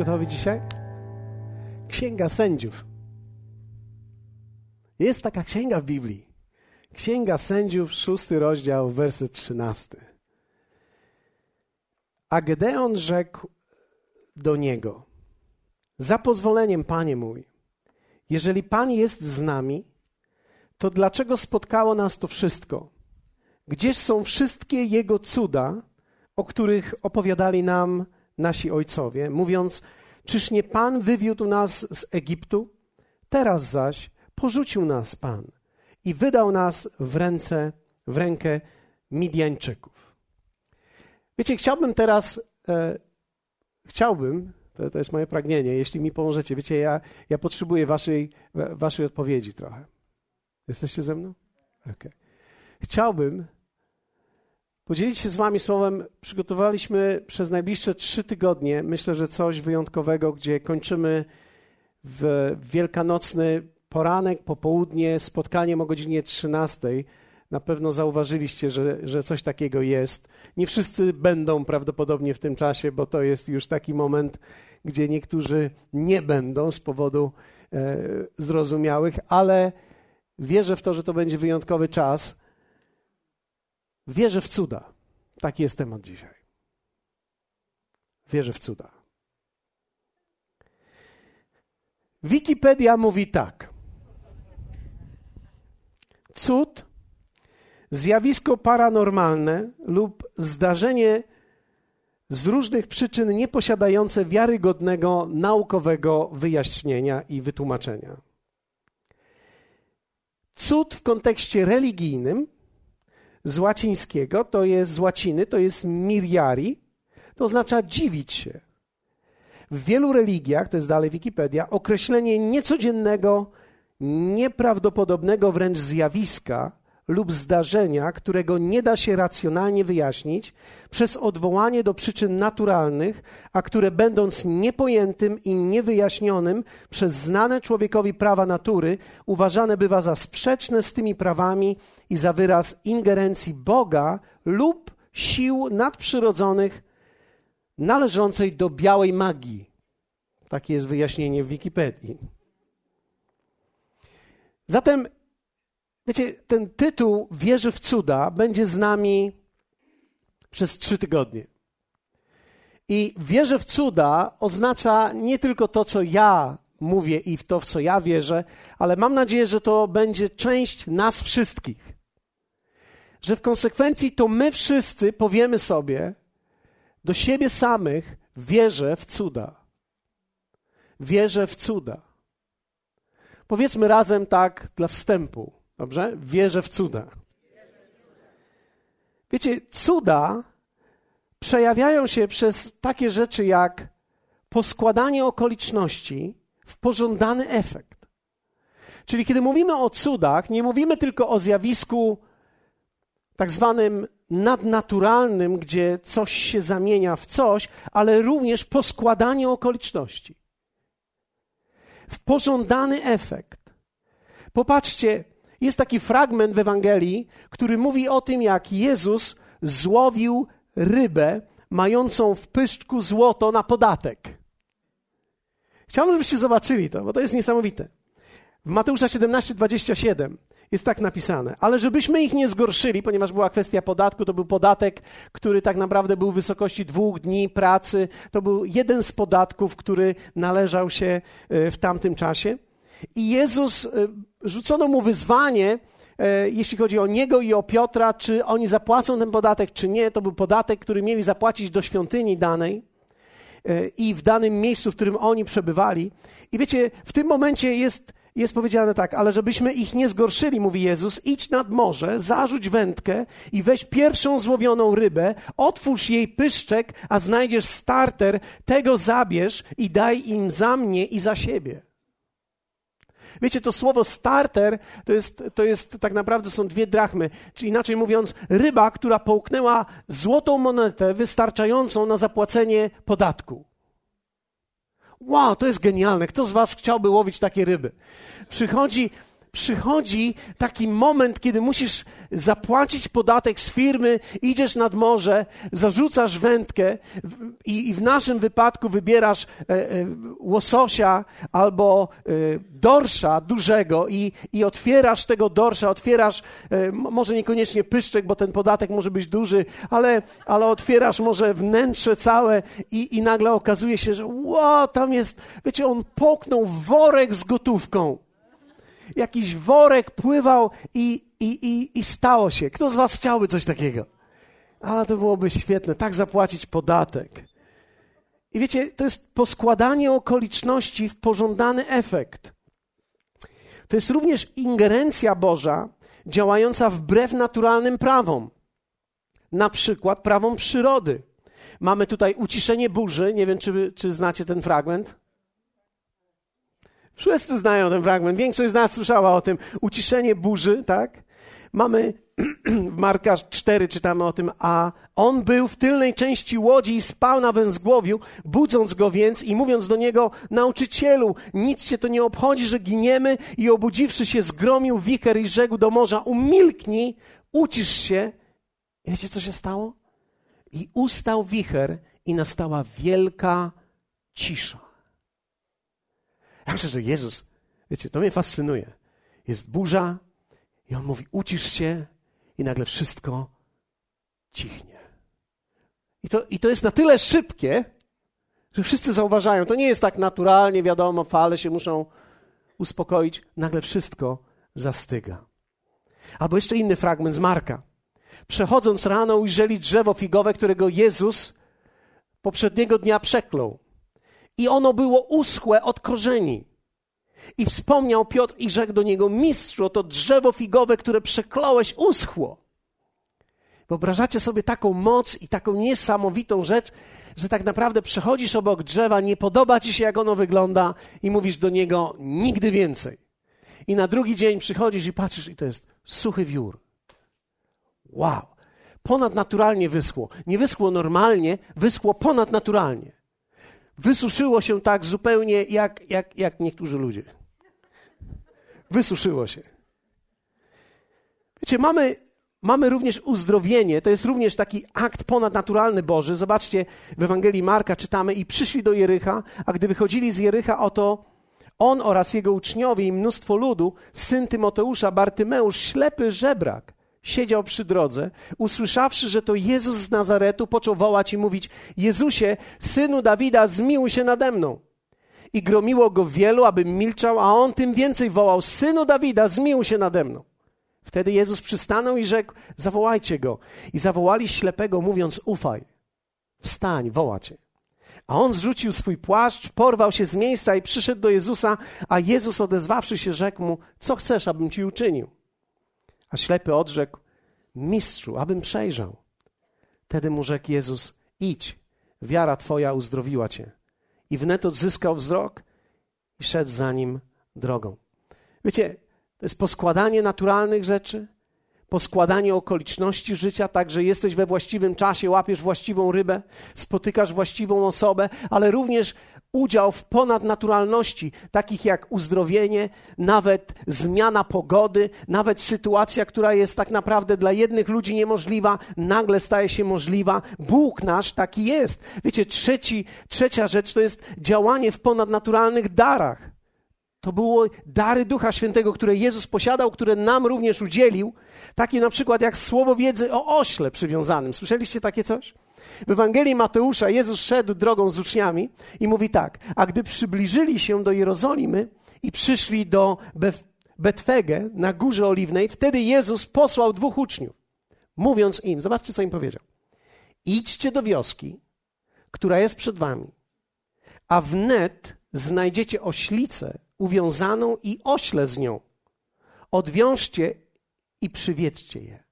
Gotowi dzisiaj? Księga Sędziów. Jest taka księga w Biblii. Księga Sędziów, szósty rozdział, werset trzynasty. A Gedeon rzekł do niego: Za pozwoleniem, panie mój, jeżeli pan jest z nami, to dlaczego spotkało nas to wszystko? Gdzież są wszystkie jego cuda, o których opowiadali nam nasi ojcowie, mówiąc: Czyż nie Pan wywiódł nas z Egiptu? Teraz zaś porzucił nas Pan i wydał nas w ręce, w rękę Midianczyków. Wiecie, chciałbym teraz, e, chciałbym, to, to jest moje pragnienie, jeśli mi pomożecie. Wiecie, ja, ja potrzebuję waszej, waszej odpowiedzi trochę. Jesteście ze mną? Okay. Chciałbym, podzielić się z Wami słowem. Przygotowaliśmy przez najbliższe trzy tygodnie, myślę, że coś wyjątkowego, gdzie kończymy w wielkanocny poranek, popołudnie, spotkaniem o godzinie 13. Na pewno zauważyliście, że, że coś takiego jest. Nie wszyscy będą prawdopodobnie w tym czasie, bo to jest już taki moment, gdzie niektórzy nie będą z powodu e, zrozumiałych, ale wierzę w to, że to będzie wyjątkowy czas Wierzę w cuda. Taki jest temat dzisiaj. Wierzę w cuda. Wikipedia mówi tak. Cud, zjawisko paranormalne lub zdarzenie z różnych przyczyn nieposiadające wiarygodnego naukowego wyjaśnienia i wytłumaczenia. Cud w kontekście religijnym z łacińskiego, to jest z łaciny, to jest miriari, to oznacza dziwić się. W wielu religiach, to jest dalej Wikipedia, określenie niecodziennego, nieprawdopodobnego wręcz zjawiska lub zdarzenia, którego nie da się racjonalnie wyjaśnić, przez odwołanie do przyczyn naturalnych, a które będąc niepojętym i niewyjaśnionym przez znane człowiekowi prawa natury, uważane bywa za sprzeczne z tymi prawami i za wyraz ingerencji Boga lub sił nadprzyrodzonych należącej do białej magii. Takie jest wyjaśnienie w Wikipedii. Zatem, wiecie, ten tytuł Wierzy w cuda będzie z nami przez trzy tygodnie. I wierzę w cuda oznacza nie tylko to, co ja mówię i w to, w co ja wierzę, ale mam nadzieję, że to będzie część nas wszystkich że w konsekwencji to my wszyscy powiemy sobie do siebie samych: wierzę w cuda. Wierzę w cuda. Powiedzmy razem tak dla wstępu, dobrze? Wierzę w cuda. Wiecie, cuda przejawiają się przez takie rzeczy jak poskładanie okoliczności w pożądany efekt. Czyli kiedy mówimy o cudach, nie mówimy tylko o zjawisku tak zwanym nadnaturalnym, gdzie coś się zamienia w coś, ale również poskładanie okoliczności. W pożądany efekt. Popatrzcie, jest taki fragment w Ewangelii, który mówi o tym, jak Jezus złowił rybę mającą w pyszczku złoto na podatek. Chciałbym, żebyście zobaczyli to, bo to jest niesamowite. W Mateusza 17, 27 jest tak napisane. Ale żebyśmy ich nie zgorszyli, ponieważ była kwestia podatku, to był podatek, który tak naprawdę był w wysokości dwóch dni pracy. To był jeden z podatków, który należał się e, w tamtym czasie. I Jezus, e, rzucono mu wyzwanie, e, jeśli chodzi o niego i o Piotra, czy oni zapłacą ten podatek, czy nie. To był podatek, który mieli zapłacić do świątyni danej i w danym miejscu, w którym oni przebywali. I wiecie, w tym momencie jest jest powiedziane tak, ale żebyśmy ich nie zgorszyli, mówi Jezus, idź nad morze, zarzuć wędkę i weź pierwszą złowioną rybę, otwórz jej pyszczek, a znajdziesz starter, tego zabierz i daj im za mnie i za siebie. Wiecie, to słowo starter to jest, to jest tak naprawdę są dwie drachmy, czy inaczej mówiąc, ryba, która połknęła złotą monetę wystarczającą na zapłacenie podatku. Wow, to jest genialne. Kto z Was chciałby łowić takie ryby? Przychodzi, przychodzi taki moment, kiedy musisz zapłacić podatek z firmy, idziesz nad morze, zarzucasz wędkę i, i w naszym wypadku wybierasz e, e, łososia albo e, dorsza dużego i, i otwierasz tego dorsza, otwierasz, e, może niekoniecznie pyszczek, bo ten podatek może być duży, ale, ale otwierasz może wnętrze całe i, i nagle okazuje się, że wow, tam jest, wiecie, on połknął worek z gotówką jakiś worek pływał i, i, i, i stało się. Kto z Was chciałby coś takiego? Ale to byłoby świetne, tak zapłacić podatek. I wiecie, to jest poskładanie okoliczności w pożądany efekt. To jest również ingerencja Boża działająca wbrew naturalnym prawom. Na przykład prawom przyrody. Mamy tutaj uciszenie burzy. Nie wiem, czy, czy znacie ten fragment. Wszyscy znają ten fragment. Większość z nas słyszała o tym. Uciszenie burzy, tak? Mamy w Marka 4 czytamy o tym, a on był w tylnej części łodzi i spał na węzgłowiu, budząc go więc i mówiąc do niego, nauczycielu, nic cię to nie obchodzi, że giniemy i obudziwszy się zgromił wicher i rzekł do morza, umilknij, ucisz się. I wiecie, co się stało? I ustał wicher i nastała wielka cisza. Myślę, że Jezus, wiecie, to mnie fascynuje. Jest burza i On mówi, ucisz się i nagle wszystko cichnie. I to, I to jest na tyle szybkie, że wszyscy zauważają. To nie jest tak naturalnie, wiadomo, fale się muszą uspokoić. Nagle wszystko zastyga. Albo jeszcze inny fragment z Marka. Przechodząc rano ujrzeli drzewo figowe, którego Jezus poprzedniego dnia przeklął i ono było uschłe od korzeni. I wspomniał Piotr i rzekł do niego: Mistrzu, to drzewo figowe, które przekląłeś, uschło. Wyobrażacie sobie taką moc i taką niesamowitą rzecz, że tak naprawdę przechodzisz obok drzewa, nie podoba ci się, jak ono wygląda, i mówisz do niego nigdy więcej. I na drugi dzień przychodzisz i patrzysz, i to jest suchy wiór. Wow! Ponadnaturalnie wyschło. Nie wyschło normalnie, wyschło ponadnaturalnie wysuszyło się tak zupełnie jak, jak, jak niektórzy ludzie. Wysuszyło się. Wiecie, mamy, mamy również uzdrowienie, to jest również taki akt ponadnaturalny Boży. Zobaczcie, w Ewangelii Marka czytamy i przyszli do Jericha, a gdy wychodzili z Jericha, oto on oraz jego uczniowie i mnóstwo ludu, syn Tymoteusza, Bartymeusz, ślepy żebrak, siedział przy drodze, usłyszawszy, że to Jezus z Nazaretu, począł wołać i mówić: Jezusie, synu Dawida, zmiłuj się nade mną. I gromiło go wielu, aby milczał, a on tym więcej wołał: Synu Dawida, zmiłuj się nade mną. Wtedy Jezus przystanął i rzekł: Zawołajcie go. I zawołali ślepego, mówiąc: Ufaj, wstań, woła cię. A on zrzucił swój płaszcz, porwał się z miejsca i przyszedł do Jezusa, a Jezus odezwawszy się, rzekł mu: Co chcesz, abym ci uczynił? A ślepy odrzekł: Mistrzu, abym przejrzał. Wtedy mu rzekł Jezus: Idź, wiara twoja uzdrowiła cię. I wnet odzyskał wzrok i szedł za nim drogą. Wiecie, to jest poskładanie naturalnych rzeczy, poskładanie okoliczności życia, tak że jesteś we właściwym czasie, łapiesz właściwą rybę, spotykasz właściwą osobę, ale również udział w ponadnaturalności, takich jak uzdrowienie, nawet zmiana pogody, nawet sytuacja, która jest tak naprawdę dla jednych ludzi niemożliwa, nagle staje się możliwa. Bóg nasz taki jest. Wiecie, trzeci, trzecia rzecz to jest działanie w ponadnaturalnych darach. To było dary Ducha Świętego, które Jezus posiadał, które nam również udzielił. Takie na przykład jak słowo wiedzy o ośle przywiązanym. Słyszeliście takie coś? W Ewangelii Mateusza Jezus szedł drogą z uczniami i mówi tak: A gdy przybliżyli się do Jerozolimy i przyszli do Betwege na Górze Oliwnej, wtedy Jezus posłał dwóch uczniów, mówiąc im: Zobaczcie, co im powiedział. Idźcie do wioski, która jest przed wami, a wnet znajdziecie oślicę uwiązaną i ośle z nią. Odwiążcie i przywiedźcie je.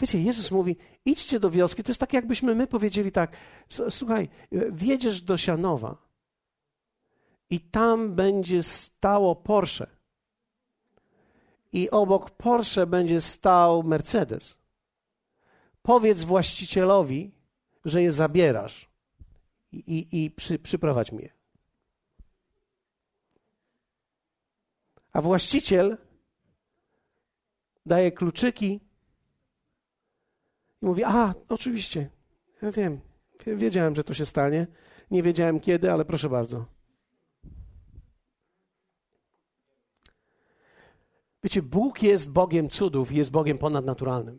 Wiecie, Jezus mówi: idźcie do wioski. To jest tak, jakbyśmy my powiedzieli tak: słuchaj, wjedziesz do Sianowa i tam będzie stało Porsche. I obok Porsche będzie stał Mercedes. Powiedz właścicielowi, że je zabierasz i, i, i przy, przyprowadź mnie. A właściciel daje kluczyki i mówi: A, oczywiście, ja wiem, wiedziałem, że to się stanie. Nie wiedziałem kiedy, ale proszę bardzo. Wiecie, Bóg jest Bogiem cudów i jest Bogiem ponadnaturalnym.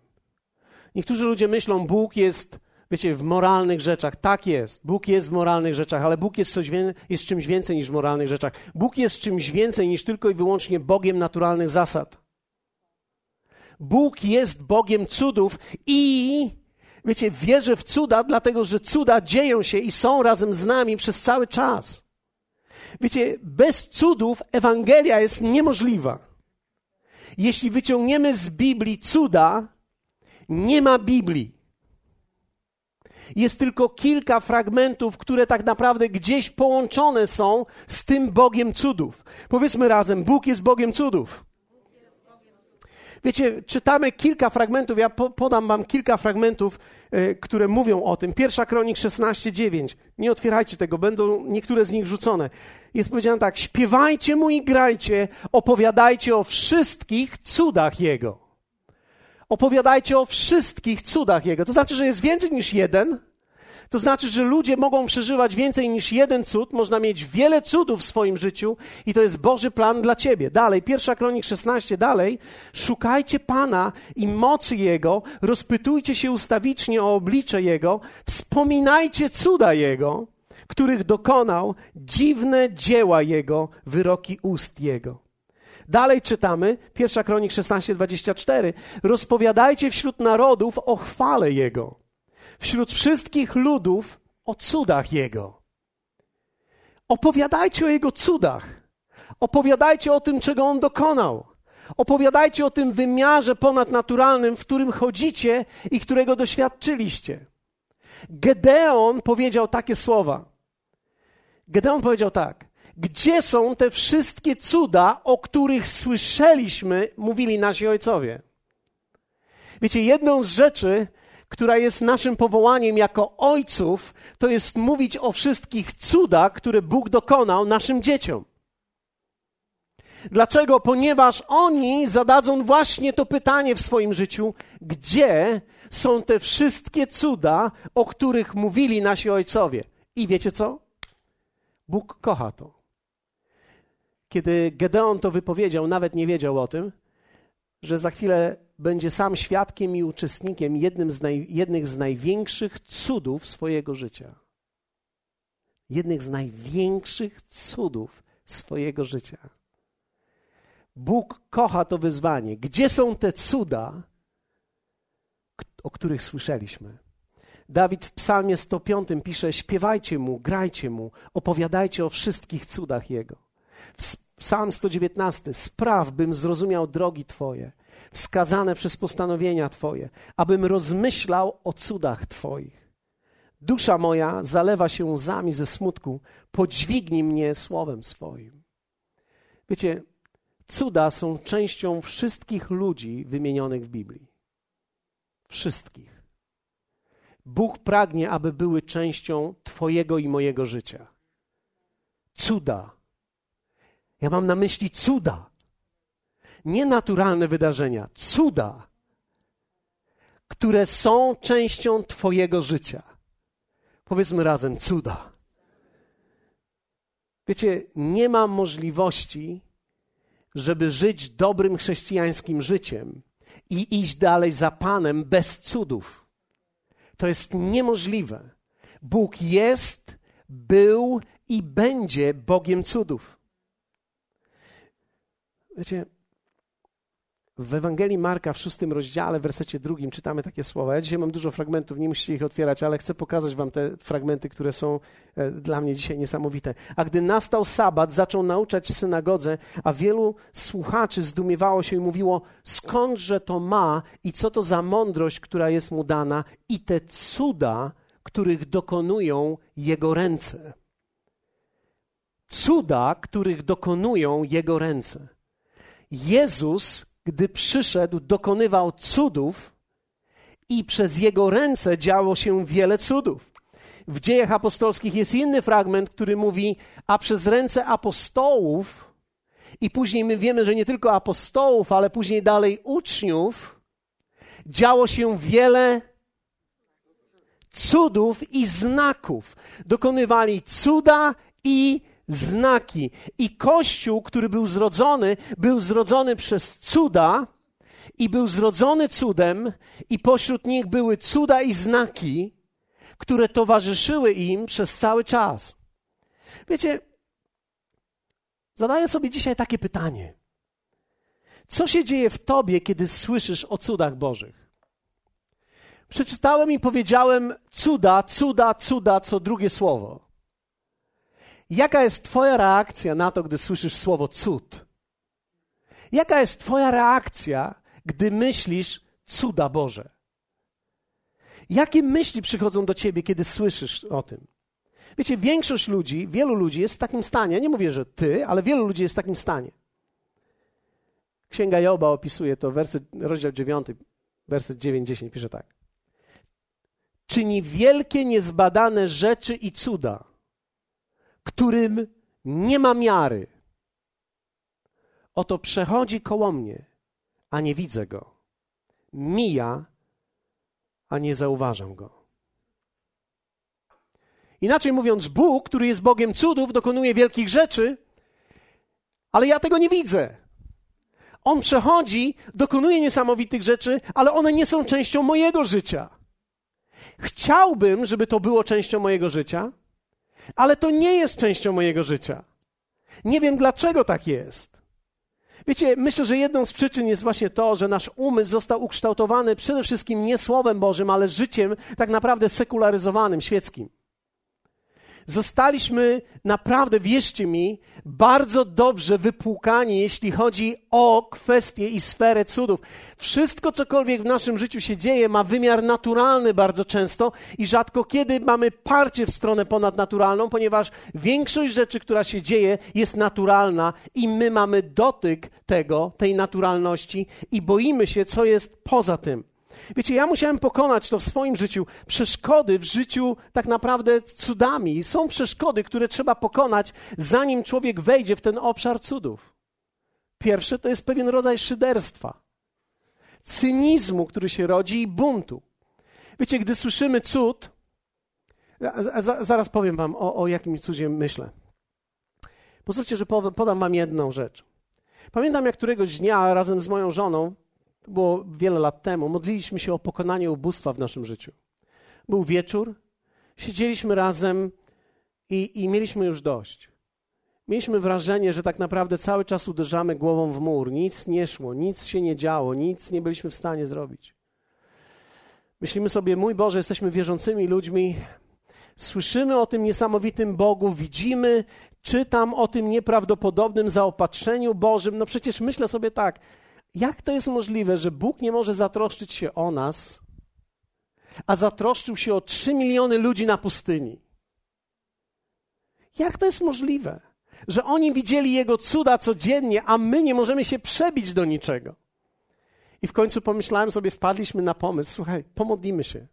Niektórzy ludzie myślą, Bóg jest, wiecie, w moralnych rzeczach. Tak jest. Bóg jest w moralnych rzeczach, ale Bóg jest, coś, jest czymś więcej niż w moralnych rzeczach. Bóg jest czymś więcej niż tylko i wyłącznie Bogiem naturalnych zasad. Bóg jest Bogiem cudów i wiecie, wierzę w cuda, dlatego że cuda dzieją się i są razem z nami przez cały czas. Wiecie, bez cudów Ewangelia jest niemożliwa. Jeśli wyciągniemy z Biblii cuda, nie ma Biblii. Jest tylko kilka fragmentów, które tak naprawdę gdzieś połączone są z tym Bogiem cudów. Powiedzmy razem: Bóg jest Bogiem cudów. Wiecie, czytamy kilka fragmentów, ja podam wam kilka fragmentów, y, które mówią o tym. Pierwsza kronik 16:9. Nie otwierajcie tego, będą niektóre z nich rzucone. Jest powiedziane tak: śpiewajcie mu i grajcie, opowiadajcie o wszystkich cudach jego. Opowiadajcie o wszystkich cudach jego. To znaczy, że jest więcej niż jeden. To znaczy, że ludzie mogą przeżywać więcej niż jeden cud, można mieć wiele cudów w swoim życiu i to jest Boży plan dla ciebie. Dalej, pierwsza kronik 16, dalej. Szukajcie Pana i mocy Jego, rozpytujcie się ustawicznie o oblicze Jego, wspominajcie cuda Jego, których dokonał, dziwne dzieła Jego, wyroki ust Jego. Dalej czytamy, pierwsza kronik 16, 24. Rozpowiadajcie wśród narodów o chwale Jego wśród wszystkich ludów o cudach Jego. Opowiadajcie o Jego cudach. Opowiadajcie o tym, czego On dokonał. Opowiadajcie o tym wymiarze ponadnaturalnym, w którym chodzicie i którego doświadczyliście. Gedeon powiedział takie słowa. Gedeon powiedział tak: Gdzie są te wszystkie cuda, o których słyszeliśmy, mówili nasi ojcowie? Wiecie, jedną z rzeczy, która jest naszym powołaniem jako ojców, to jest mówić o wszystkich cudach, które Bóg dokonał naszym dzieciom. Dlaczego? Ponieważ oni zadadzą właśnie to pytanie w swoim życiu: gdzie są te wszystkie cuda, o których mówili nasi ojcowie? I wiecie co? Bóg kocha to. Kiedy Gedeon to wypowiedział, nawet nie wiedział o tym, że za chwilę będzie sam świadkiem i uczestnikiem jednym z naj, jednych z największych cudów swojego życia. Jednych z największych cudów swojego życia. Bóg kocha to wyzwanie. Gdzie są te cuda, o których słyszeliśmy? Dawid w Psalmie 105 pisze: Śpiewajcie mu, grajcie mu, opowiadajcie o wszystkich cudach jego. Psalm 119: Spraw, bym zrozumiał drogi Twoje wskazane przez postanowienia Twoje, abym rozmyślał o cudach Twoich. Dusza moja zalewa się łzami ze smutku, podźwignij mnie słowem swoim. Wiecie, cuda są częścią wszystkich ludzi wymienionych w Biblii. Wszystkich. Bóg pragnie, aby były częścią Twojego i mojego życia. Cuda. Ja mam na myśli cuda nienaturalne wydarzenia, cuda, które są częścią Twojego życia. Powiedzmy razem cuda. Wiecie, nie ma możliwości, żeby żyć dobrym chrześcijańskim życiem i iść dalej za Panem bez cudów. To jest niemożliwe. Bóg jest, był i będzie Bogiem cudów. Wiecie, w Ewangelii Marka w szóstym rozdziale, w wersecie drugim czytamy takie słowa. Ja dzisiaj mam dużo fragmentów, nie musicie ich otwierać, ale chcę pokazać wam te fragmenty, które są e, dla mnie dzisiaj niesamowite. A gdy nastał sabat, zaczął nauczać w synagodze, a wielu słuchaczy zdumiewało się i mówiło, skądże to ma i co to za mądrość, która jest mu dana i te cuda, których dokonują jego ręce. Cuda, których dokonują jego ręce. Jezus gdy przyszedł, dokonywał cudów i przez jego ręce działo się wiele cudów. W dziejach apostolskich jest inny fragment, który mówi, a przez ręce apostołów i później my wiemy, że nie tylko apostołów, ale później dalej uczniów, działo się wiele cudów i znaków. Dokonywali cuda i znaki. I Kościół, który był zrodzony, był zrodzony przez cuda i był zrodzony cudem, i pośród nich były cuda i znaki, które towarzyszyły im przez cały czas. Wiecie, zadaję sobie dzisiaj takie pytanie. Co się dzieje w tobie, kiedy słyszysz o cudach Bożych? Przeczytałem i powiedziałem cuda, cuda, cuda, co drugie słowo. Jaka jest Twoja reakcja na to, gdy słyszysz słowo cud? Jaka jest Twoja reakcja, gdy myślisz cuda Boże? Jakie myśli przychodzą do Ciebie, kiedy słyszysz o tym? Wiecie, większość ludzi, wielu ludzi jest w takim stanie. nie mówię, że Ty, ale wielu ludzi jest w takim stanie. Księga Joba opisuje to, werset, rozdział 9, werset 9-10 pisze tak. Czyni wielkie, niezbadane rzeczy i cuda którym nie ma miary. Oto przechodzi koło mnie, a nie widzę go. Mija, a nie zauważam go. Inaczej mówiąc, Bóg, który jest Bogiem cudów, dokonuje wielkich rzeczy, ale ja tego nie widzę. On przechodzi, dokonuje niesamowitych rzeczy, ale one nie są częścią mojego życia. Chciałbym, żeby to było częścią mojego życia, ale to nie jest częścią mojego życia. Nie wiem, dlaczego tak jest. Wiecie, myślę, że jedną z przyczyn jest właśnie to, że nasz umysł został ukształtowany przede wszystkim nie Słowem Bożym, ale życiem tak naprawdę sekularyzowanym, świeckim. Zostaliśmy naprawdę, wierzcie mi, bardzo dobrze wypłukani, jeśli chodzi o kwestie i sferę cudów. Wszystko, cokolwiek w naszym życiu się dzieje, ma wymiar naturalny bardzo często i rzadko kiedy mamy parcie w stronę ponadnaturalną, ponieważ większość rzeczy, która się dzieje, jest naturalna i my mamy dotyk tego, tej naturalności i boimy się, co jest poza tym. Wiecie, ja musiałem pokonać to w swoim życiu. Przeszkody w życiu tak naprawdę cudami. Są przeszkody, które trzeba pokonać, zanim człowiek wejdzie w ten obszar cudów. Pierwsze to jest pewien rodzaj szyderstwa, cynizmu, który się rodzi i buntu. Wiecie, gdy słyszymy cud, zaraz powiem wam o, o jakim cudzie myślę. Pozwólcie, że podam wam jedną rzecz. Pamiętam, jak któregoś dnia razem z moją żoną to było wiele lat temu, modliliśmy się o pokonanie ubóstwa w naszym życiu. Był wieczór, siedzieliśmy razem i, i mieliśmy już dość. Mieliśmy wrażenie, że tak naprawdę cały czas uderzamy głową w mur. Nic nie szło, nic się nie działo, nic nie byliśmy w stanie zrobić. Myślimy sobie, mój Boże, jesteśmy wierzącymi ludźmi, słyszymy o tym niesamowitym Bogu, widzimy, czytam o tym nieprawdopodobnym zaopatrzeniu Bożym. No przecież myślę sobie tak, jak to jest możliwe, że Bóg nie może zatroszczyć się o nas, a zatroszczył się o trzy miliony ludzi na pustyni? Jak to jest możliwe, że oni widzieli Jego cuda codziennie, a my nie możemy się przebić do niczego? I w końcu pomyślałem sobie, wpadliśmy na pomysł, słuchaj, pomodlimy się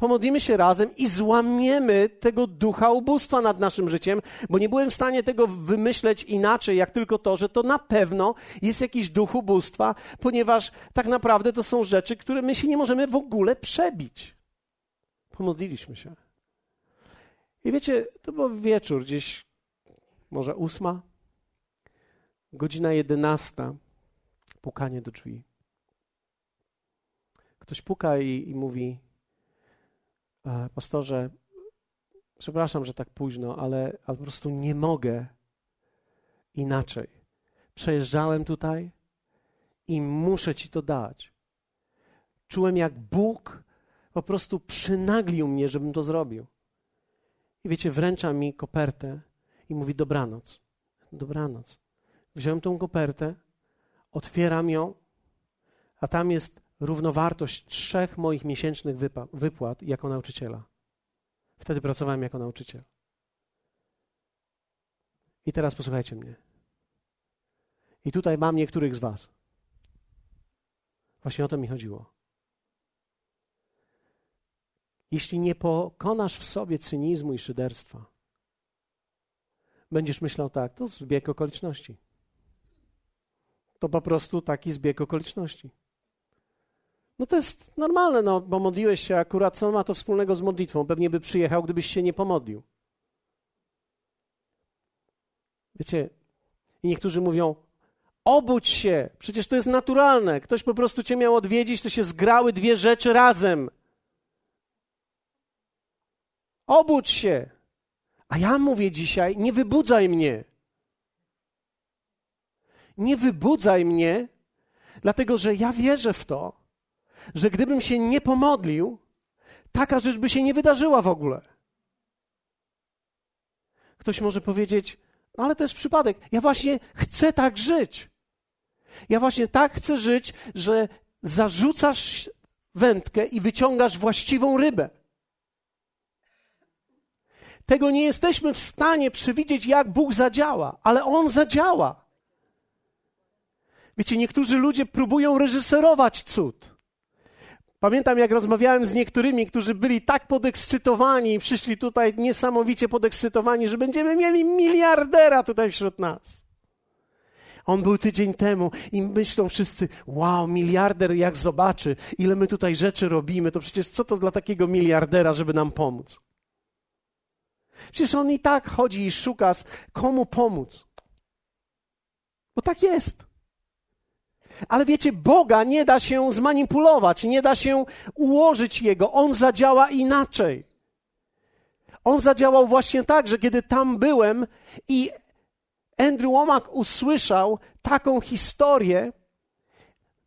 pomodlimy się razem i złamiemy tego ducha ubóstwa nad naszym życiem, bo nie byłem w stanie tego wymyśleć inaczej, jak tylko to, że to na pewno jest jakiś duch ubóstwa, ponieważ tak naprawdę to są rzeczy, które my się nie możemy w ogóle przebić. Pomodliliśmy się. I wiecie, to był wieczór, gdzieś może ósma, godzina jedenasta, pukanie do drzwi. Ktoś puka i, i mówi: pastorze, przepraszam, że tak późno, ale, ale po prostu nie mogę inaczej. Przejeżdżałem tutaj i muszę Ci to dać. Czułem, jak Bóg po prostu przynaglił mnie, żebym to zrobił. I wiecie, wręcza mi kopertę i mówi dobranoc. Dobranoc. Wziąłem tą kopertę, otwieram ją, a tam jest równowartość trzech moich miesięcznych wypłat jako nauczyciela. Wtedy pracowałem jako nauczyciel. I teraz posłuchajcie mnie. I tutaj mam niektórych z Was. Właśnie o to mi chodziło. Jeśli nie pokonasz w sobie cynizmu i szyderstwa, będziesz myślał tak, to zbieg okoliczności. To po prostu taki zbieg okoliczności. No to jest normalne, no, bo modliłeś się akurat, co ma to wspólnego z modlitwą? Pewnie by przyjechał, gdybyś się nie pomodlił. Wiecie, i niektórzy mówią, obudź się, przecież to jest naturalne. Ktoś po prostu cię miał odwiedzić, to się zgrały dwie rzeczy razem. Obudź się. A ja mówię dzisiaj, nie wybudzaj mnie. Nie wybudzaj mnie, dlatego że ja wierzę w to, że gdybym się nie pomodlił, taka rzecz by się nie wydarzyła w ogóle. Ktoś może powiedzieć, no ale to jest przypadek. Ja właśnie chcę tak żyć. Ja właśnie tak chcę żyć, że zarzucasz wędkę i wyciągasz właściwą rybę. Tego nie jesteśmy w stanie przewidzieć, jak Bóg zadziała, ale On zadziała. Wiecie, niektórzy ludzie próbują reżyserować cud. Pamiętam, jak rozmawiałem z niektórymi, którzy byli tak podekscytowani i przyszli tutaj niesamowicie podekscytowani, że będziemy mieli miliardera tutaj wśród nas. On był tydzień temu i myślą wszyscy, wow, miliarder jak zobaczy, ile my tutaj rzeczy robimy, to przecież co to dla takiego miliardera, żeby nam pomóc? Przecież on i tak chodzi i szuka, komu pomóc. Bo tak jest. Ale wiecie, Boga nie da się zmanipulować, nie da się ułożyć Jego. On zadziała inaczej. On zadziałał właśnie tak, że kiedy tam byłem i Andrew Womack usłyszał taką historię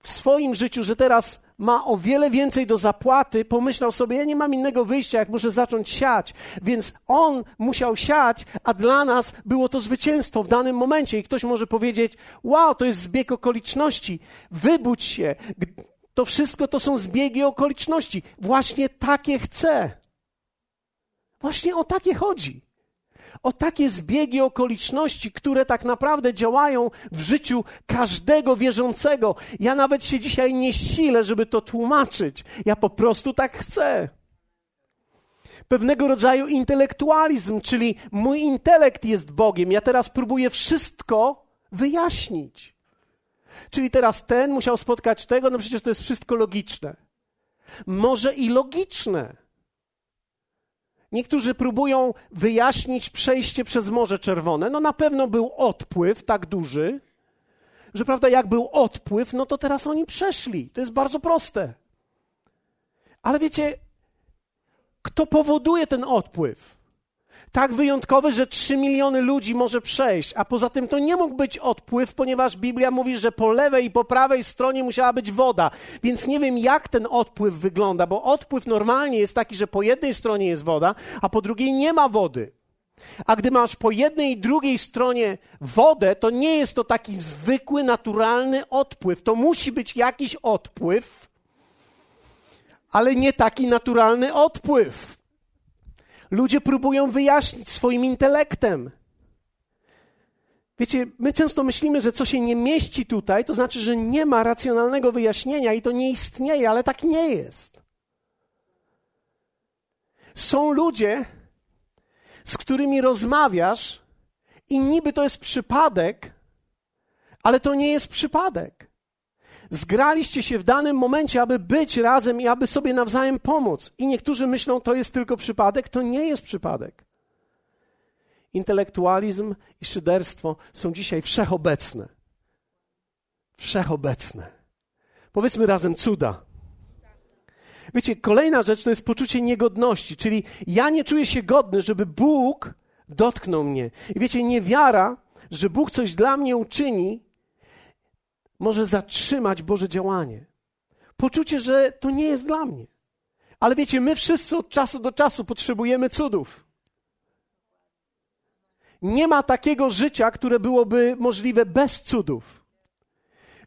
w swoim życiu, że teraz ma o wiele więcej do zapłaty, pomyślał sobie, ja nie mam innego wyjścia, jak muszę zacząć siać. Więc on musiał siać, a dla nas było to zwycięstwo w danym momencie. I ktoś może powiedzieć, wow, to jest zbieg okoliczności, wybudź się. To wszystko to są zbiegi okoliczności. Właśnie takie chcę. Właśnie o takie chodzi o takie zbiegi okoliczności, które tak naprawdę działają w życiu każdego wierzącego. Ja nawet się dzisiaj nie silę, żeby to tłumaczyć. Ja po prostu tak chcę. Pewnego rodzaju intelektualizm, czyli mój intelekt jest Bogiem. Ja teraz próbuję wszystko wyjaśnić. Czyli teraz ten musiał spotkać tego, no przecież to jest wszystko logiczne. Może i logiczne Niektórzy próbują wyjaśnić przejście przez Morze Czerwone. No na pewno był odpływ tak duży, że prawda, jak był odpływ, no to teraz oni przeszli. To jest bardzo proste. Ale wiecie, kto powoduje ten odpływ? Tak wyjątkowy, że trzy miliony ludzi może przejść, a poza tym to nie mógł być odpływ, ponieważ Biblia mówi, że po lewej i po prawej stronie musiała być woda. Więc nie wiem, jak ten odpływ wygląda, bo odpływ normalnie jest taki, że po jednej stronie jest woda, a po drugiej nie ma wody. A gdy masz po jednej i drugiej stronie wodę, to nie jest to taki zwykły, naturalny odpływ. To musi być jakiś odpływ, ale nie taki naturalny odpływ. Ludzie próbują wyjaśnić swoim intelektem. Wiecie, my często myślimy, że co się nie mieści tutaj, to znaczy, że nie ma racjonalnego wyjaśnienia i to nie istnieje, ale tak nie jest. Są ludzie, z którymi rozmawiasz i niby to jest przypadek, ale to nie jest przypadek. Zgraliście się w danym momencie, aby być razem i aby sobie nawzajem pomóc. I niektórzy myślą, to jest tylko przypadek. To nie jest przypadek. Intelektualizm i szyderstwo są dzisiaj wszechobecne. Wszechobecne. Powiedzmy razem cuda. Wiecie, kolejna rzecz to jest poczucie niegodności, czyli ja nie czuję się godny, żeby Bóg dotknął mnie. I wiecie, niewiara, że Bóg coś dla mnie uczyni, może zatrzymać Boże działanie. Poczucie, że to nie jest dla mnie. Ale wiecie, my wszyscy od czasu do czasu potrzebujemy cudów. Nie ma takiego życia, które byłoby możliwe bez cudów.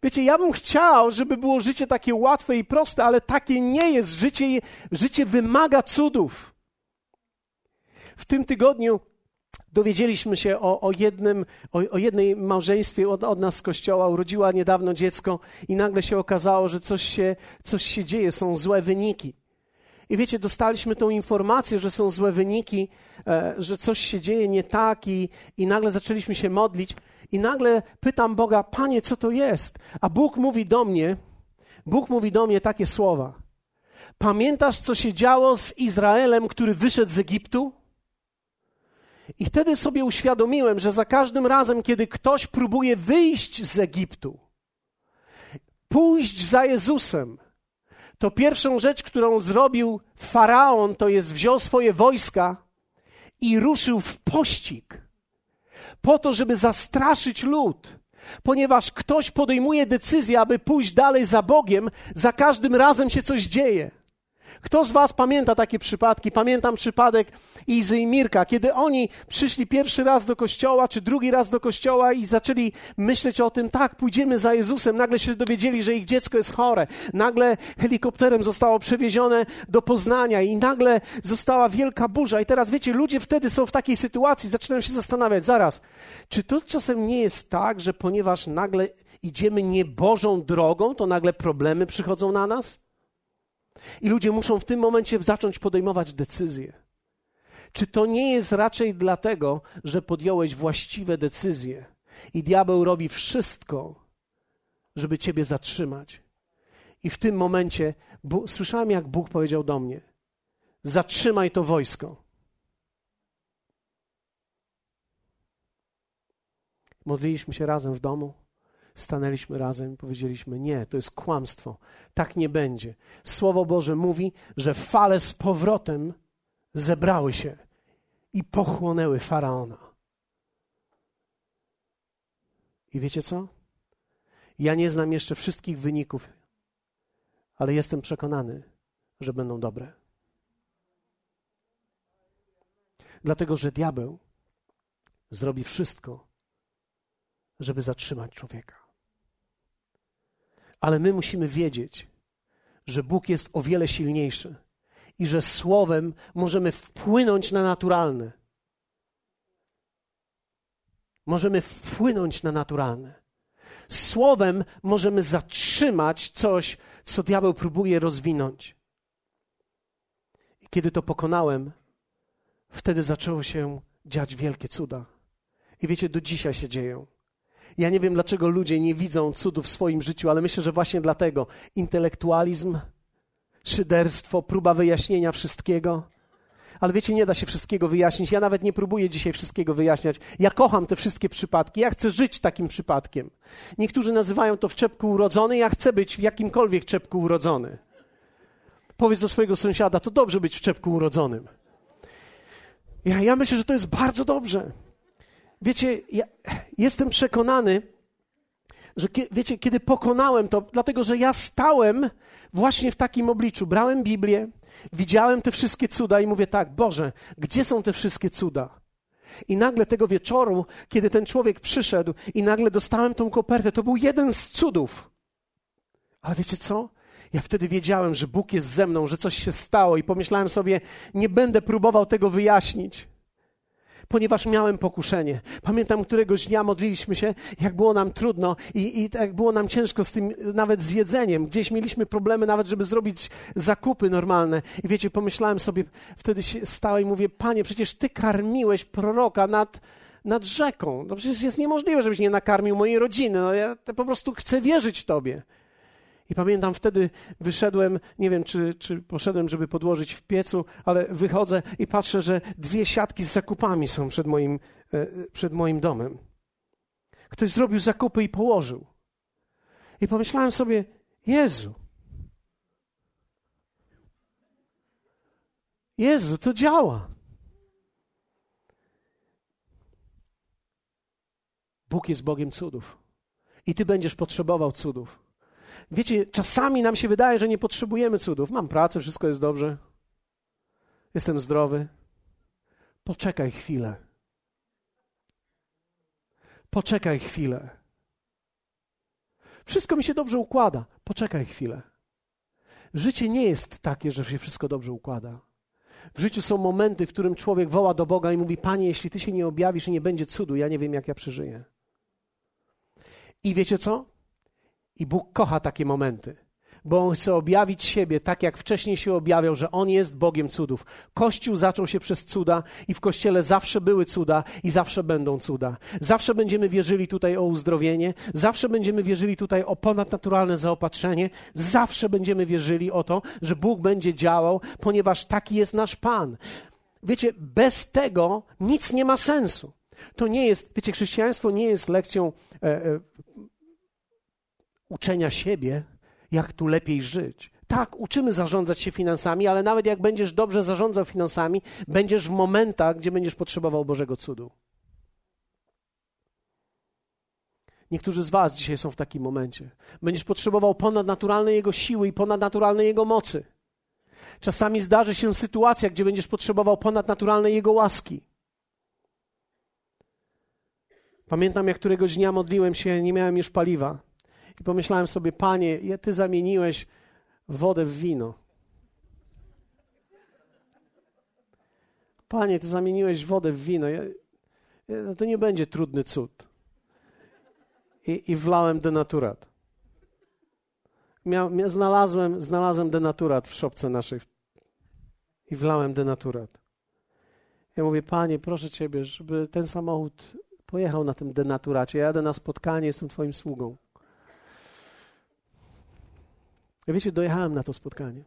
Wiecie, ja bym chciał, żeby było życie takie łatwe i proste, ale takie nie jest. Życie, życie wymaga cudów. W tym tygodniu dowiedzieliśmy się o, o jednym, o, o, jednej małżeństwie od, od, nas z kościoła, urodziła niedawno dziecko i nagle się okazało, że coś się, coś się dzieje, są złe wyniki. I wiecie, dostaliśmy tą informację, że są złe wyniki, e, że coś się dzieje nie tak i, i nagle zaczęliśmy się modlić I nagle pytam Boga, Panie, co to jest? A Bóg mówi do mnie, Bóg mówi do mnie takie słowa. Pamiętasz, co się działo z Izraelem, który wyszedł z Egiptu? I wtedy sobie uświadomiłem, że za każdym razem, kiedy ktoś próbuje wyjść z Egiptu, pójść za Jezusem, to pierwszą rzecz, którą zrobił faraon, to jest wziął swoje wojska i ruszył w pościg po to, żeby zastraszyć lud. Ponieważ ktoś podejmuje decyzję, aby pójść dalej za Bogiem, za każdym razem się coś dzieje. Kto z Was pamięta takie przypadki? Pamiętam przypadek Izy i Mirka, kiedy oni przyszli pierwszy raz do kościoła, czy drugi raz do kościoła i zaczęli myśleć o tym, tak, pójdziemy za Jezusem. Nagle się dowiedzieli, że ich dziecko jest chore. Nagle helikopterem zostało przewiezione do Poznania i nagle została wielka burza. I teraz wiecie, ludzie wtedy są w takiej sytuacji, zaczynają się zastanawiać, zaraz, czy to czasem nie jest tak, że ponieważ nagle idziemy niebożą drogą, to nagle problemy przychodzą na nas? I ludzie muszą w tym momencie zacząć podejmować decyzje. Czy to nie jest raczej dlatego, że podjąłeś właściwe decyzje i diabeł robi wszystko, żeby ciebie zatrzymać? I w tym momencie słyszałem, jak Bóg powiedział do mnie: Zatrzymaj to wojsko. Modliliśmy się razem w domu stanęliśmy razem i powiedzieliśmy: Nie, to jest kłamstwo. Tak nie będzie. Słowo Boże mówi, że fale z powrotem zebrały się i pochłonęły faraona. I wiecie co? Ja nie znam jeszcze wszystkich wyników, ale jestem przekonany, że będą dobre. Dlatego, że diabeł zrobi wszystko, żeby zatrzymać człowieka. Ale my musimy wiedzieć, że Bóg jest o wiele silniejszy i że słowem możemy wpłynąć na naturalne. Możemy wpłynąć na naturalne. Słowem możemy zatrzymać coś, co diabeł próbuje rozwinąć. I kiedy to pokonałem, wtedy zaczęło się dziać wielkie cuda. I wiecie, do dzisiaj się dzieją. Ja nie wiem, dlaczego ludzie nie widzą cudów w swoim życiu, ale myślę, że właśnie dlatego intelektualizm, szyderstwo, próba wyjaśnienia wszystkiego. Ale wiecie, nie da się wszystkiego wyjaśnić. Ja nawet nie próbuję dzisiaj wszystkiego wyjaśniać. Ja kocham te wszystkie przypadki. Ja chcę żyć takim przypadkiem. Niektórzy nazywają to w czepku urodzony. Ja chcę być w jakimkolwiek czepku urodzony. Powiedz do swojego sąsiada, to dobrze być w czepku urodzonym. Ja, ja myślę, że to jest bardzo dobrze. Wiecie, ja jestem przekonany, że wiecie, kiedy pokonałem to, dlatego że ja stałem właśnie w takim obliczu, brałem Biblię, widziałem te wszystkie cuda i mówię tak, Boże, gdzie są te wszystkie cuda? I nagle tego wieczoru, kiedy ten człowiek przyszedł i nagle dostałem tą kopertę, to był jeden z cudów. Ale wiecie co? Ja wtedy wiedziałem, że Bóg jest ze mną, że coś się stało i pomyślałem sobie, nie będę próbował tego wyjaśnić ponieważ miałem pokuszenie. Pamiętam, któregoś dnia modliliśmy się, jak było nam trudno i, i jak było nam ciężko z tym, nawet z jedzeniem. Gdzieś mieliśmy problemy nawet, żeby zrobić zakupy normalne. I wiecie, pomyślałem sobie, wtedy się stałem i mówię, Panie, przecież Ty karmiłeś proroka nad, nad rzeką. No przecież jest niemożliwe, żebyś nie nakarmił mojej rodziny. No ja po prostu chcę wierzyć Tobie. I pamiętam wtedy wyszedłem, nie wiem czy, czy poszedłem, żeby podłożyć w piecu, ale wychodzę i patrzę, że dwie siatki z zakupami są przed moim, e, przed moim domem. Ktoś zrobił zakupy i położył. I pomyślałem sobie, Jezu, Jezu, to działa. Bóg jest Bogiem cudów. I Ty będziesz potrzebował cudów. Wiecie, czasami nam się wydaje, że nie potrzebujemy cudów. Mam pracę, wszystko jest dobrze. Jestem zdrowy. Poczekaj chwilę. Poczekaj chwilę. Wszystko mi się dobrze układa. Poczekaj chwilę. Życie nie jest takie, że się wszystko dobrze układa. W życiu są momenty, w którym człowiek woła do Boga i mówi: Panie, jeśli Ty się nie objawisz i nie będzie cudu, ja nie wiem, jak ja przeżyję. I wiecie co? I Bóg kocha takie momenty, bo On chce objawić siebie tak, jak wcześniej się objawiał, że On jest Bogiem cudów. Kościół zaczął się przez cuda i w Kościele zawsze były cuda i zawsze będą cuda. Zawsze będziemy wierzyli tutaj o uzdrowienie, zawsze będziemy wierzyli tutaj o ponadnaturalne zaopatrzenie, zawsze będziemy wierzyli o to, że Bóg będzie działał, ponieważ taki jest nasz Pan. Wiecie, bez tego nic nie ma sensu. To nie jest, wiecie, chrześcijaństwo nie jest lekcją e, e, uczenia siebie, jak tu lepiej żyć. Tak, uczymy zarządzać się finansami, ale nawet jak będziesz dobrze zarządzał finansami, będziesz w momentach, gdzie będziesz potrzebował Bożego cudu. Niektórzy z Was dzisiaj są w takim momencie. Będziesz potrzebował ponadnaturalnej Jego siły i ponadnaturalnej Jego mocy. Czasami zdarzy się sytuacja, gdzie będziesz potrzebował ponadnaturalnej Jego łaski. Pamiętam, jak któregoś dnia modliłem się, nie miałem już paliwa. I pomyślałem sobie, Panie, Ty zamieniłeś wodę w wino. Panie, Ty zamieniłeś wodę w wino. Ja, ja, to nie będzie trudny cud. I, i wlałem denaturat. Miał, mia, znalazłem, znalazłem denaturat w szopce naszej i wlałem denaturat. Ja mówię, Panie, proszę Ciebie, żeby ten samochód pojechał na tym denaturacie. Ja jadę na spotkanie, jestem Twoim sługą. Ja wiecie, dojechałem na to spotkanie.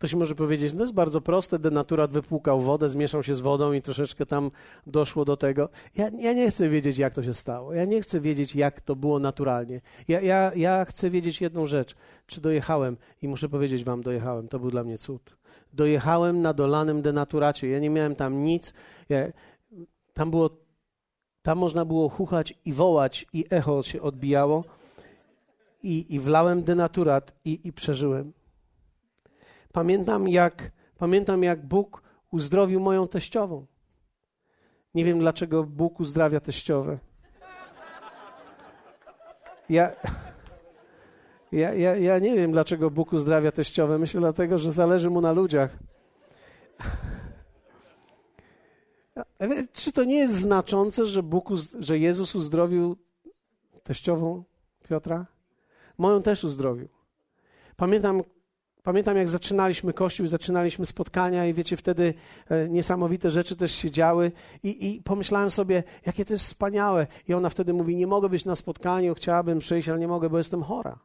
Ktoś może powiedzieć, no jest bardzo proste, denaturat wypłukał wodę, zmieszał się z wodą i troszeczkę tam doszło do tego. Ja, ja nie chcę wiedzieć, jak to się stało. Ja nie chcę wiedzieć, jak to było naturalnie. Ja, ja, ja chcę wiedzieć jedną rzecz. Czy dojechałem? I muszę powiedzieć wam, dojechałem. To był dla mnie cud. Dojechałem na dolanym denaturacie. Ja nie miałem tam nic. Ja, tam było, tam można było chuchać i wołać i echo się odbijało i, i wlałem denaturat i, i przeżyłem. Pamiętam jak, pamiętam, jak Bóg uzdrowił moją teściową. Nie wiem, dlaczego Bóg uzdrawia teściowe. Ja, ja, ja, ja nie wiem, dlaczego Bóg uzdrawia teściowe. Myślę dlatego, że zależy mu na ludziach. Czy to nie jest znaczące, że, Bóg, że Jezus uzdrowił teściową Piotra? Moją też uzdrowił. Pamiętam, pamiętam, jak zaczynaliśmy kościół, zaczynaliśmy spotkania i wiecie, wtedy e, niesamowite rzeczy też się działy i, i pomyślałem sobie, jakie to jest wspaniałe. I ona wtedy mówi, nie mogę być na spotkaniu, chciałabym przyjść, ale nie mogę, bo jestem chora.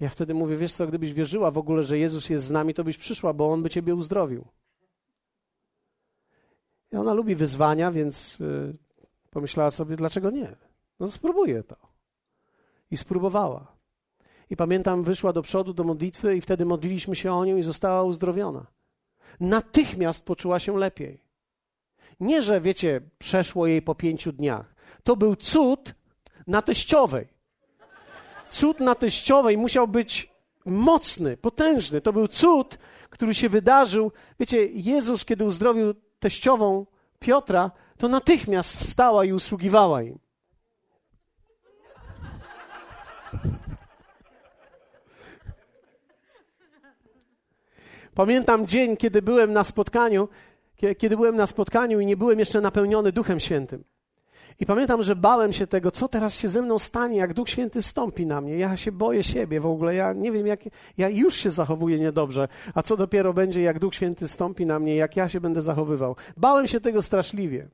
Ja wtedy mówię, wiesz co, gdybyś wierzyła w ogóle, że Jezus jest z nami, to byś przyszła, bo On by ciebie uzdrowił. I ona lubi wyzwania, więc y, pomyślała sobie, dlaczego nie? No spróbuję to. I spróbowała. I pamiętam, wyszła do przodu do modlitwy i wtedy modliliśmy się o nią i została uzdrowiona. Natychmiast poczuła się lepiej. Nie, że wiecie, przeszło jej po pięciu dniach. To był cud na teściowej. Cud na teściowej musiał być mocny, potężny. To był cud, który się wydarzył. Wiecie, Jezus, kiedy uzdrowił teściową Piotra, to natychmiast wstała i usługiwała im. Pamiętam dzień, kiedy byłem na spotkaniu, kiedy byłem na spotkaniu i nie byłem jeszcze napełniony Duchem Świętym. I pamiętam, że bałem się tego, co teraz się ze mną stanie, jak Duch Święty wstąpi na mnie. Ja się boję siebie w ogóle. Ja nie wiem, jak. Ja już się zachowuję niedobrze. A co dopiero będzie, jak Duch Święty wstąpi na mnie, jak ja się będę zachowywał. Bałem się tego straszliwie.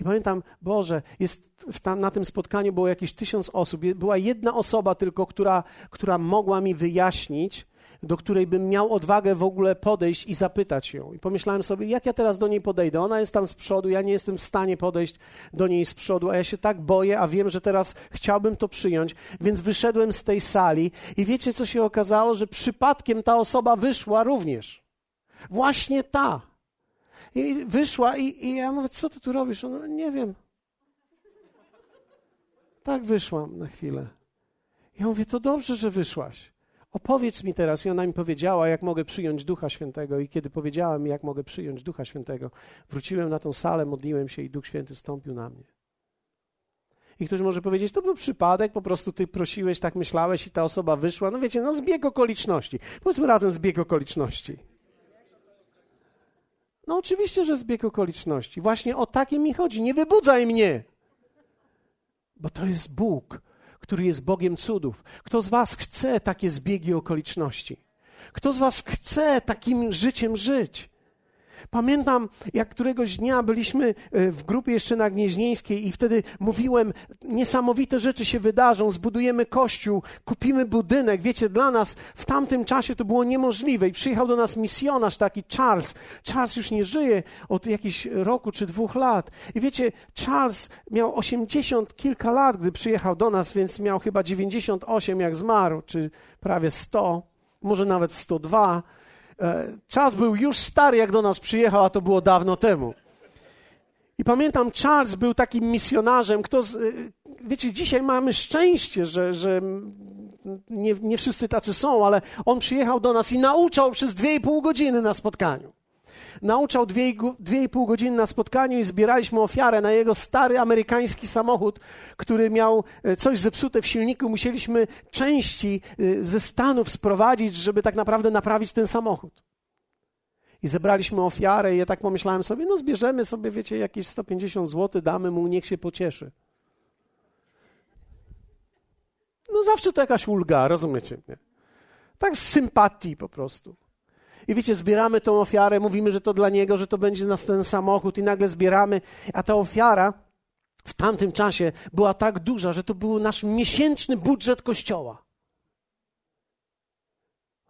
I pamiętam, Boże, jest tam, na tym spotkaniu było jakieś tysiąc osób. Była jedna osoba tylko, która, która mogła mi wyjaśnić, do której bym miał odwagę w ogóle podejść i zapytać ją. I pomyślałem sobie, jak ja teraz do niej podejdę? Ona jest tam z przodu, ja nie jestem w stanie podejść do niej z przodu, a ja się tak boję, a wiem, że teraz chciałbym to przyjąć, więc wyszedłem z tej sali i wiecie, co się okazało? Że przypadkiem ta osoba wyszła również. Właśnie ta. I wyszła i, i ja mówię, co ty tu robisz? Ona, nie wiem. Tak wyszłam na chwilę. Ja mówię, to dobrze, że wyszłaś. Opowiedz mi teraz. I ona mi powiedziała, jak mogę przyjąć Ducha Świętego. I kiedy powiedziała mi, jak mogę przyjąć Ducha Świętego, wróciłem na tą salę, modliłem się i Duch Święty stąpił na mnie. I ktoś może powiedzieć, to był przypadek, po prostu ty prosiłeś, tak myślałeś i ta osoba wyszła. No wiecie, no zbieg okoliczności. Powiedzmy razem zbieg okoliczności. No oczywiście, że zbieg okoliczności. Właśnie o takie mi chodzi. Nie wybudzaj mnie. Bo to jest Bóg, który jest Bogiem cudów? Kto z Was chce takie zbiegi okoliczności? Kto z Was chce takim życiem żyć? Pamiętam, jak któregoś dnia byliśmy e, w grupie jeszcze na Gnieźnieńskiej i wtedy mówiłem, niesamowite rzeczy się wydarzą, zbudujemy kościół, kupimy budynek. Wiecie, dla nas w tamtym czasie to było niemożliwe i przyjechał do nas misjonarz taki Charles. Charles już nie żyje od jakichś roku czy dwóch lat. I wiecie, Charles miał 80 kilka lat, gdy przyjechał do nas, więc miał chyba 98 jak zmarł, czy prawie 100, może nawet 102 E, czas był już stary, jak do nas przyjechał, a to było dawno temu. I pamiętam, Charles był takim misjonarzem, kto, z, e, wiecie, dzisiaj mamy szczęście, że, że nie, nie wszyscy tacy są, ale on przyjechał do nas i nauczał przez dwie i pół godziny na spotkaniu nauczał dwie, dwie i pół godziny na spotkaniu i zbieraliśmy ofiarę na jego stary amerykański samochód, który miał e, coś zepsute w silniku. Musieliśmy części e, ze Stanów sprowadzić, żeby tak naprawdę naprawić ten samochód. I zebraliśmy ofiarę i ja tak pomyślałem sobie, no zbierzemy sobie, wiecie, jakieś 150 zł, damy mu, niech się pocieszy. No zawsze to jakaś ulga, rozumiecie mnie? Tak z sympatii po prostu. I wiecie, zbieramy tą ofiarę, mówimy, że to dla niego, że to będzie nas ten samochód, i nagle zbieramy, a ta ofiara w tamtym czasie była tak duża, że to był nasz miesięczny budżet kościoła.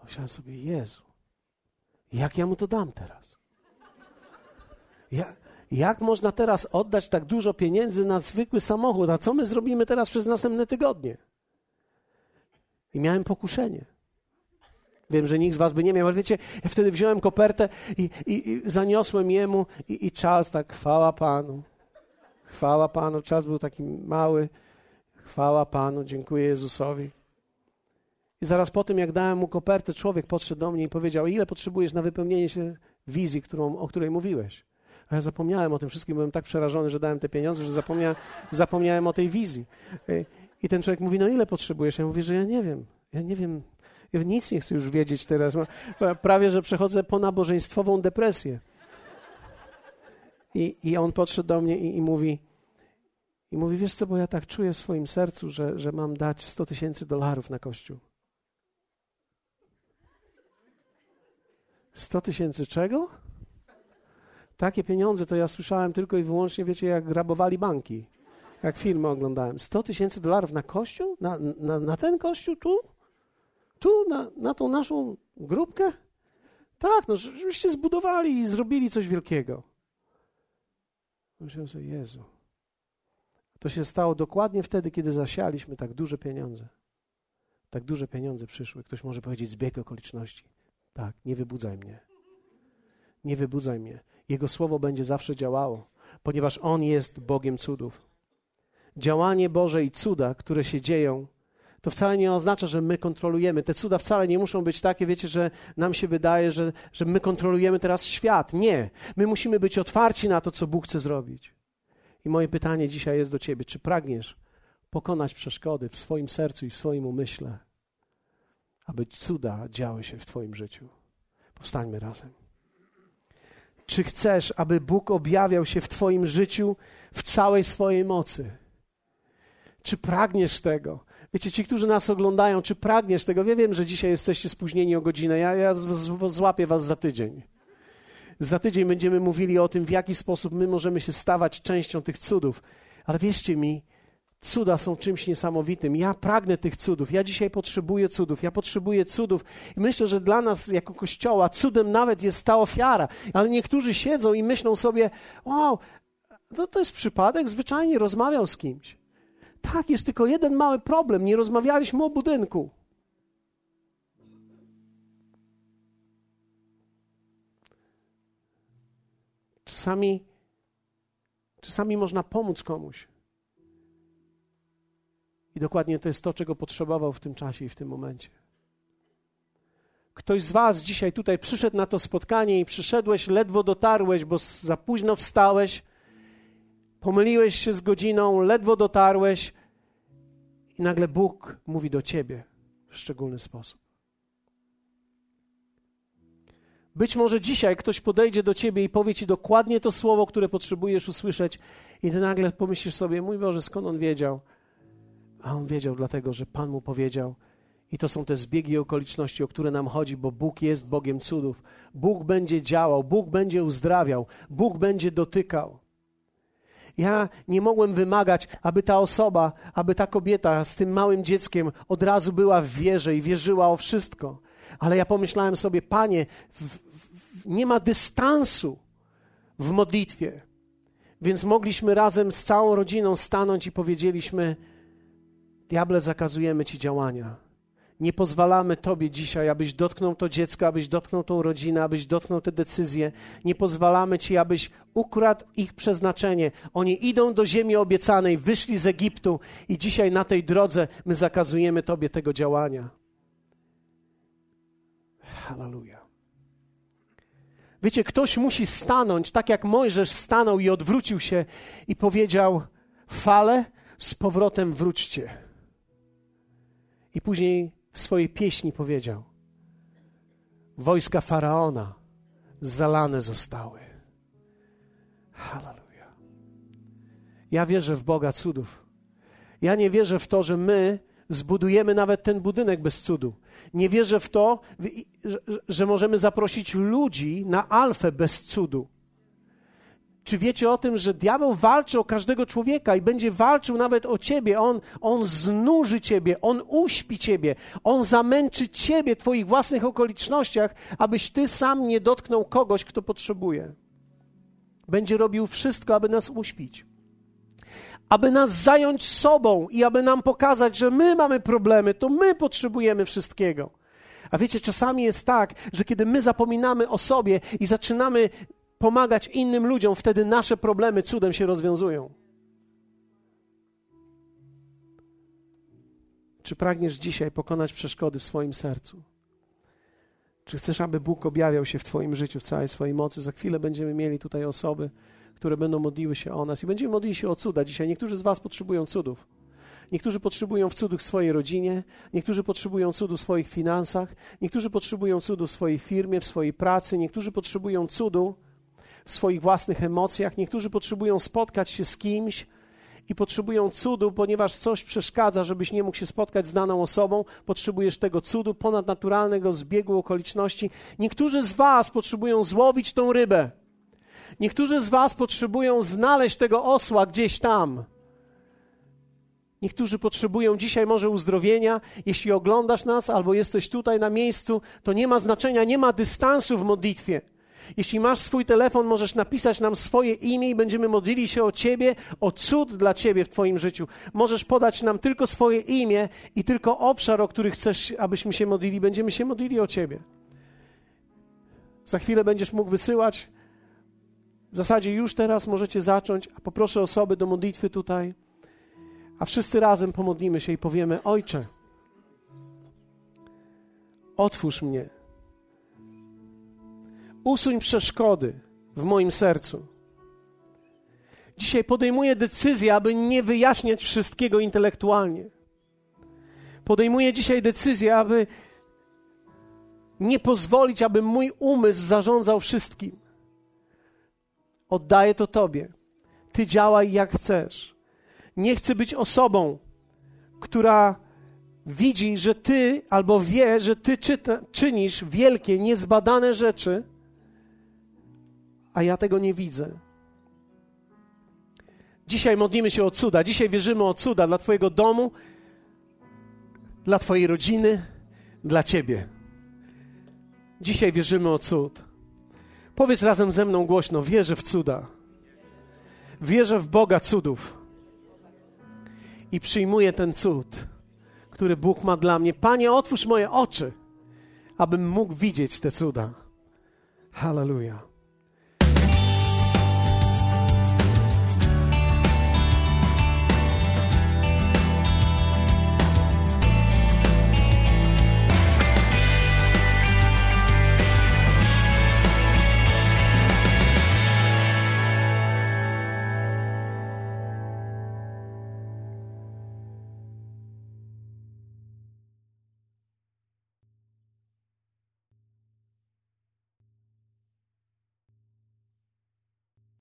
Myślałem sobie, Jezu, jak ja mu to dam teraz? Ja, jak można teraz oddać tak dużo pieniędzy na zwykły samochód? A co my zrobimy teraz przez następne tygodnie? I miałem pokuszenie. Wiem, że nikt z was by nie miał, ale wiecie, ja wtedy wziąłem kopertę i, i, i zaniosłem jemu i, i Charles tak, chwała Panu, chwała Panu. Charles był taki mały, chwała Panu, dziękuję Jezusowi. I zaraz po tym, jak dałem mu kopertę, człowiek podszedł do mnie i powiedział, ile potrzebujesz na wypełnienie się wizji, którą, o której mówiłeś? A ja zapomniałem o tym wszystkim, byłem tak przerażony, że dałem te pieniądze, że zapomniałem, zapomniałem o tej wizji. I ten człowiek mówi, no ile potrzebujesz? Ja mówię, że ja nie wiem. Ja nie wiem, nic nie chcę już wiedzieć teraz. Prawie, że przechodzę po nabożeństwową depresję. I, I on podszedł do mnie i, i mówi, i mówi, wiesz co, bo ja tak czuję w swoim sercu, że, że mam dać 100 tysięcy dolarów na kościół. 100 tysięcy czego? Takie pieniądze to ja słyszałem tylko i wyłącznie, wiecie, jak grabowali banki. Jak filmy oglądałem. 100 tysięcy dolarów na kościół? Na, na, na ten kościół tu? Tu, na, na tą naszą grupkę? Tak, no, żebyście zbudowali i zrobili coś wielkiego. Myślałem sobie, Jezu. To się stało dokładnie wtedy, kiedy zasialiśmy tak duże pieniądze. Tak duże pieniądze przyszły. Ktoś może powiedzieć zbieg okoliczności. Tak, nie wybudzaj mnie. Nie wybudzaj mnie. Jego słowo będzie zawsze działało, ponieważ On jest Bogiem cudów. Działanie Boże i cuda, które się dzieją, to wcale nie oznacza, że my kontrolujemy. Te cuda wcale nie muszą być takie, wiecie, że nam się wydaje, że, że my kontrolujemy teraz świat. Nie. My musimy być otwarci na to, co Bóg chce zrobić. I moje pytanie dzisiaj jest do Ciebie: czy pragniesz pokonać przeszkody w swoim sercu i w swoim umyśle, aby cuda działy się w Twoim życiu? Powstańmy razem. Czy chcesz, aby Bóg objawiał się w Twoim życiu w całej swojej mocy? Czy pragniesz tego? Wiecie, ci, którzy nas oglądają, czy pragniesz tego? Ja wiem, że dzisiaj jesteście spóźnieni o godzinę. Ja, ja z, z, złapię was za tydzień. Za tydzień będziemy mówili o tym, w jaki sposób my możemy się stawać częścią tych cudów. Ale wierzcie mi, cuda są czymś niesamowitym. Ja pragnę tych cudów. Ja dzisiaj potrzebuję cudów. Ja potrzebuję cudów. I myślę, że dla nas jako Kościoła cudem nawet jest ta ofiara. Ale niektórzy siedzą i myślą sobie, wow, no to jest przypadek, zwyczajnie rozmawiał z kimś. Tak, jest tylko jeden mały problem. Nie rozmawialiśmy o budynku. Czasami, czasami można pomóc komuś. I dokładnie to jest to, czego potrzebował w tym czasie i w tym momencie. Ktoś z Was dzisiaj tutaj przyszedł na to spotkanie i przyszedłeś, ledwo dotarłeś, bo za późno wstałeś, pomyliłeś się z godziną, ledwo dotarłeś i nagle Bóg mówi do ciebie w szczególny sposób. Być może dzisiaj ktoś podejdzie do ciebie i powie ci dokładnie to słowo, które potrzebujesz usłyszeć, i ty nagle pomyślisz sobie: Mój Boże, skąd on wiedział? A on wiedział dlatego, że Pan mu powiedział, i to są te zbiegi okoliczności, o które nam chodzi, bo Bóg jest Bogiem cudów. Bóg będzie działał, Bóg będzie uzdrawiał, Bóg będzie dotykał. Ja nie mogłem wymagać, aby ta osoba, aby ta kobieta z tym małym dzieckiem od razu była w wierze i wierzyła o wszystko. Ale ja pomyślałem sobie, panie, w, w, nie ma dystansu w modlitwie. Więc mogliśmy razem z całą rodziną stanąć i powiedzieliśmy: Diable, zakazujemy ci działania. Nie pozwalamy Tobie dzisiaj, abyś dotknął to dziecko, abyś dotknął tą rodzinę, abyś dotknął te decyzje. Nie pozwalamy Ci, abyś ukradł ich przeznaczenie. Oni idą do ziemi obiecanej, wyszli z Egiptu i dzisiaj na tej drodze my zakazujemy Tobie tego działania. Hallelujah. Wiecie, ktoś musi stanąć, tak jak Mojżesz stanął i odwrócił się i powiedział: Fale, z powrotem wróćcie. I później w swojej pieśni powiedział: Wojska faraona zalane zostały. Hallelujah. Ja wierzę w Boga cudów. Ja nie wierzę w to, że my zbudujemy nawet ten budynek bez cudu. Nie wierzę w to, że możemy zaprosić ludzi na alfę bez cudu. Czy wiecie o tym, że diabeł walczy o każdego człowieka i będzie walczył nawet o ciebie? On, on znuży ciebie, on uśpi ciebie, on zamęczy ciebie, twoich własnych okolicznościach, abyś ty sam nie dotknął kogoś, kto potrzebuje. Będzie robił wszystko, aby nas uśpić. Aby nas zająć sobą i aby nam pokazać, że my mamy problemy, to my potrzebujemy wszystkiego. A wiecie, czasami jest tak, że kiedy my zapominamy o sobie i zaczynamy pomagać innym ludziom, wtedy nasze problemy cudem się rozwiązują. Czy pragniesz dzisiaj pokonać przeszkody w swoim sercu? Czy chcesz, aby Bóg objawiał się w Twoim życiu w całej swojej mocy? Za chwilę będziemy mieli tutaj osoby, które będą modliły się o nas i będziemy modlić się o cuda. Dzisiaj niektórzy z Was potrzebują cudów. Niektórzy potrzebują cudów w swojej rodzinie, niektórzy potrzebują cudu w swoich finansach, niektórzy potrzebują cudu w swojej firmie, w swojej pracy, niektórzy potrzebują cudu w swoich własnych emocjach. Niektórzy potrzebują spotkać się z kimś i potrzebują cudu, ponieważ coś przeszkadza, żebyś nie mógł się spotkać z daną osobą. Potrzebujesz tego cudu, ponadnaturalnego zbiegu okoliczności. Niektórzy z Was potrzebują złowić tą rybę. Niektórzy z Was potrzebują znaleźć tego osła gdzieś tam. Niektórzy potrzebują dzisiaj może uzdrowienia. Jeśli oglądasz nas albo jesteś tutaj na miejscu, to nie ma znaczenia, nie ma dystansu w modlitwie. Jeśli masz swój telefon, możesz napisać nam swoje imię i będziemy modlili się o Ciebie, o cud dla Ciebie w Twoim życiu. Możesz podać nam tylko swoje imię i tylko obszar, o który chcesz, abyśmy się modlili. Będziemy się modlili o Ciebie. Za chwilę będziesz mógł wysyłać. W zasadzie już teraz możecie zacząć, a poproszę osoby do modlitwy tutaj. A wszyscy razem pomodlimy się i powiemy: Ojcze, otwórz mnie Usuń przeszkody w moim sercu. Dzisiaj podejmuję decyzję, aby nie wyjaśniać wszystkiego intelektualnie. Podejmuję dzisiaj decyzję, aby nie pozwolić, aby mój umysł zarządzał wszystkim. Oddaję to Tobie. Ty działaj jak chcesz. Nie chcę być osobą, która widzi, że Ty albo wie, że Ty czyta, czynisz wielkie, niezbadane rzeczy a ja tego nie widzę. Dzisiaj modlimy się o cuda, dzisiaj wierzymy o cuda dla Twojego domu, dla Twojej rodziny, dla Ciebie. Dzisiaj wierzymy o cud. Powiedz razem ze mną głośno: wierzę w cuda. Wierzę w Boga cudów. I przyjmuję ten cud, który Bóg ma dla mnie. Panie, otwórz moje oczy, abym mógł widzieć te cuda. Hallelujah.